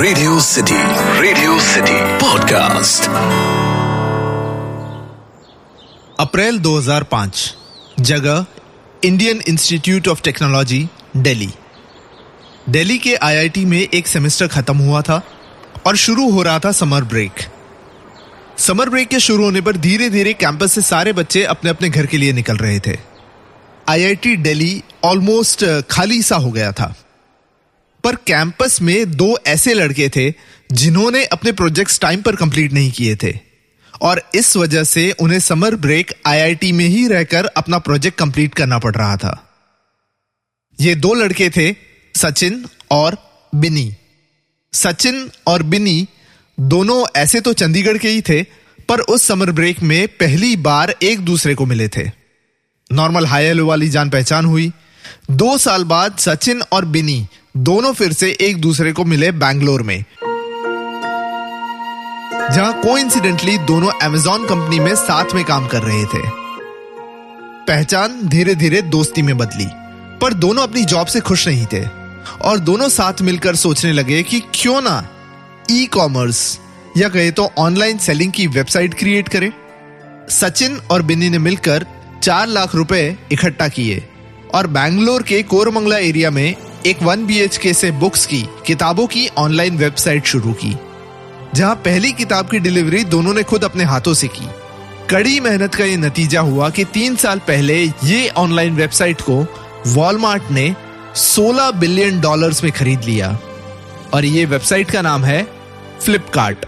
Radio City Radio City podcast अप्रैल 2005 जगह Indian Institute of Technology Delhi Delhi के IIT में एक सेमेस्टर खत्म हुआ था और शुरू हो रहा था समर ब्रेक समर ब्रेक के शुरू होने पर धीरे धीरे कैंपस से सारे बच्चे अपने अपने घर के लिए निकल रहे थे। आईआईटी दिल्ली ऑलमोस्ट खाली सा हो गया था। पर कैंपस में दो ऐसे लड़के थे, जिन्होंने अपने प्रोजेक्ट्स टाइम पर कंप्लीट नहीं किए थे। और इस वजह से उन्हें समर ब्रेक आईआईटी में ही रहकर अपना प्रोजेक्ट कंप्लीट करना पड़ रहा था। ये दो लड़के थे, सचिन और बिनी सचिन और बिनी दोनों ऐसे तो चंडीगढ़ के ही थे, पर उस समर ब्रेक में पहली बार एक दूसरे को मिले थे। नॉर्मल हाई हेलो वाली जान पहचान हुई। दो साल बाद सचिन और बिनी दोनों फिर से एक दूसरे को मिले बैंगलोर में। जहाँ कोइंसिडेंटली दोनों अमेजॉन कंपनी में साथ में काम कर रहे थे। पहचान धीरे धीरे दोस्ती में बदली, पर दोनों अपनी जॉब से खुश नहीं थे, और दोनों साथ मिलकर सोचने लगे कि क्यों ना ई कॉमर्स या कहे तो ऑनलाइन सेलिंग की वेबसाइट क्रिएट करें। सचिन और बिनी ने मिलकर चार लाख रुपए इकट्ठा किए, और बैंगलोर के कोरमंगला एरिया में एक वन बी से बुक्स की, किताबों की ऑनलाइन वेबसाइट शुरू की, जहाँ पहली किताब की डिलीवरी दोनों ने खुद अपने हाथों से की। कड़ी मेहनत का ये नतीजा हुआ कि तीन साल पहले ये ऑनलाइन वेबसाइट को वॉलमार्ट ने 16 बिलियन डॉलर्स में खरीद लिया, और ये वेबसाइट का नाम है फ्लिपकार्ट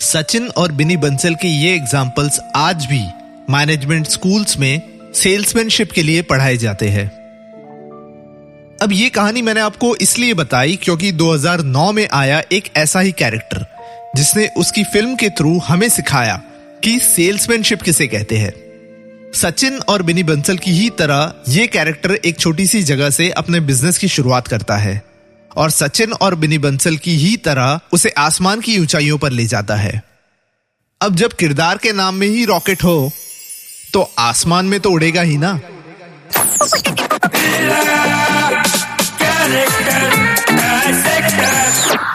सचिन और बिनी बंसल के ये एग्जाम्पल्स आज भी मैनेजमेंट स्कूल्स में सेल्समैनशिप के लिए पढ़ाए जाते हैं। अब ये कहानी मैंने आपको इसलिए बताई क्योंकि 2009 में आया एक ऐसा ही कैरेक्टर, जिसने उसकी फ़िल्म के थ्रू हमें सिखाया कि सेल्समैनशिप किसे कहते हैं। सचिन और बिनी बंसल की ही तरह ये कैरेक्टर एक छोटी सी जगह से अपने बिज़नेस की शुरुआत करता है और सचिन और बिनी बंसल की ही तरह उसे आसमान की ऊंचाइयों पर ले जाता है। अब जब किरदार के नाम में ही रॉकेट हो तो आसमान में तो उड़ेगा ही ना।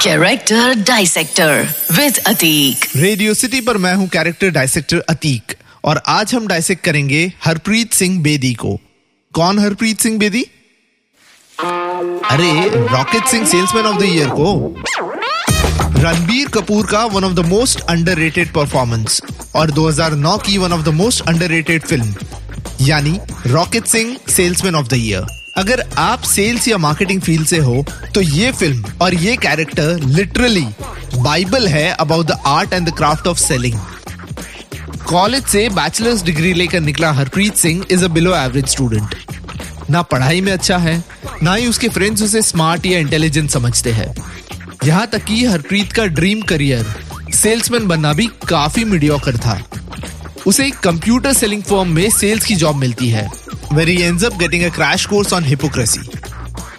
Character dissector with Atiq Radio City पर मैं हूँ कैरेक्टर डायसेक्टर अतीक और आज हम डायसेक्ट करेंगे हरप्रीत सिंह बेदी को। कौन हरप्रीत सिंह बेदी? अरे Rocket Singh salesman of the year को। रणबीर कपूर का one of the most underrated performance और 2009 की one of the most underrated film यानी Rocket Singh salesman of the year अगर आप सेल्स या मार्केटिंग फ़ील्ड से हो तो ये फ़िल्म और ये कैरेक्टर लिटरली बाइबल है about the art and the craft of selling college से बैचलर्स डिग्री लेकर निकला Harpreet Singh is a below average student ना पढ़ाई में अच्छा है, ना ही उसके फ्रेंड्स उसे स्मार्ट या इंटेलिजेंट समझते हैं. यहाँ तक कि हरप्रीत का ड्रीम करियर सेल्समैन बनना भी काफ़ी मीडियोकर था. उसे एक कंप्यूटर सेलिंग फॉर्म में सेल्स की जॉब मिलती है. Where he ends up getting a crash course on hypocrisy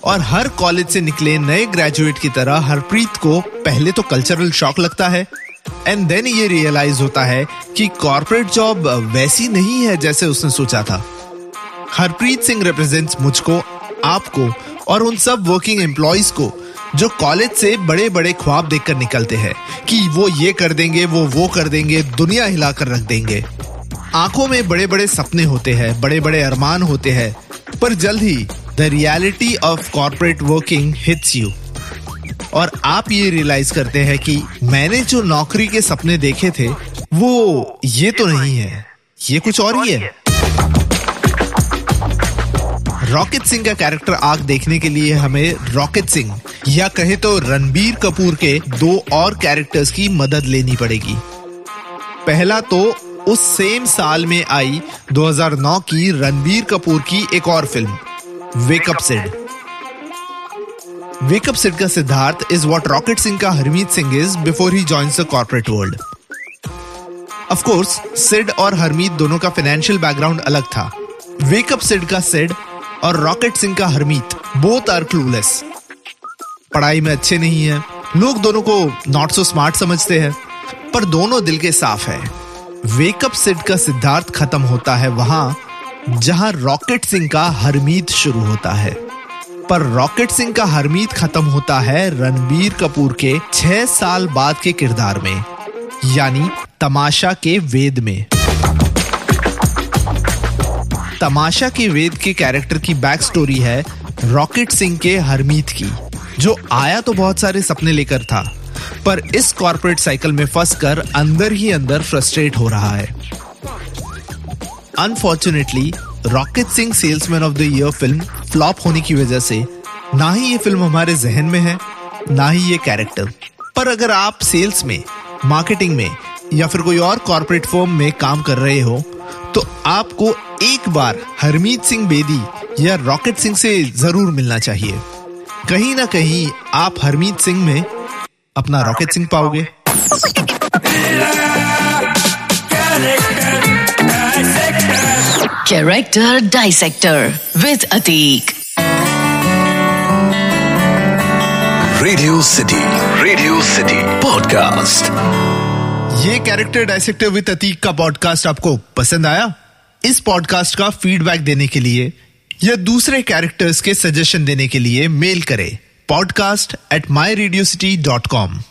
और हर कॉलेज से निकले नए ग्रेजुएट की तरह हरप्रीत को पहले तो कल्चरल शॉक लगता है एंड देन ये रियलाइज़ होता है कि कॉर्पोरेट जॉब वैसी नहीं है जैसे उसने सोचा था। हरप्रीत सिंह रिप्रेजेंट्स मुझको, आपको और उन सब वर्किंग एम्प्लॉयज़ को, जो कॉलेज से बड़े बड़े ख्वाब देखकर निकलते हैं कि वो ये कर देंगे, वो वो कर देंगे, दुनिया हिलाकर रख देंगे। आँखों में बड़े बड़े सपने होते हैं बड़े बड़े अरमान होते हैं, पर जल्द ही the reality of corporate working hits you और आप ये रियलाइज़ करते हैं कि मैंने जो नौकरी के सपने देखे थे, वो ये तो नहीं है, ये कुछ और ही है। रॉकेट सिंह का कैरेक्टर आग देखने के लिए हमें रॉकेट सिंह या कहे तो रणबीर कपूर के दो और कैरेक्टर्स की मदद लेनी पड़ेगी। पहला तो उस सेम साल में आई 2009 की रणबीर कपूर की एक और film wake up Sid wake up Sid का Siddharth is what Rocket Singh का Harmeet Singh is before he joins the corporate world of course Sid और हरमीत दोनों का फाइनेंशियल बैकग्राउंड अलग था। वेकअप सिड का सिड और रॉकेट सिंह का हरमीत बोथ आर क्लूलेस पढ़ाई में अच्छे नहीं है। लोग दोनों को नॉट सो स्मार्ट समझते हैं, पर दोनों दिल के साफ़ है। वेकअप सिड का सिद्धार्थ खत्म होता है वहाँ, जहाँ रॉकेट सिंह का हरमीत शुरू होता है। पर रॉकेट सिंह का हरमीत खत्म होता है रणबीर कपूर के छह साल बाद के किरदार में, यानी तमाशा के वेद में। तमाशा के वेद के कैरेक्टर की बैक स्टोरी है रॉकेट सिंह के हरमीत की, जो आया तो बहुत सारे सपने लेकर था। पर इस कॉर्पोरेट साइकिल में फंस कर अंदर ही अंदर फ्रस्ट्रेट हो रहा है। Unfortunately Rocket Singh salesman of the year film flop होने की वजह से ना ही ये फ़िल्म हमारे जहन में है, ना ही ये कैरेक्टर पर अगर आप सेल्स में मार्केटिंग में या फिर कोई और कॉर्पोरेट फॉर्म में काम कर रहे हो तो आपको एक बार हरमीत सिंह बेदी या रॉकेट सिंह से ज़रूर मिलना चाहिए। कहीं ना कहीं आप हरमीत सिंह में अपना रॉकेट सिंह पाओगे। Character Dissector with Atiq Radio City Radio City podcast ये कैरेक्टर डायसेक्टर विद अतीक का पॉडकास्ट आपको पसंद आया? इस पॉडकास्ट का फीडबैक देने के लिए या दूसरे कैरेक्टर्स के सजेशन देने के लिए मेल करें। podcast at myradiocity.com.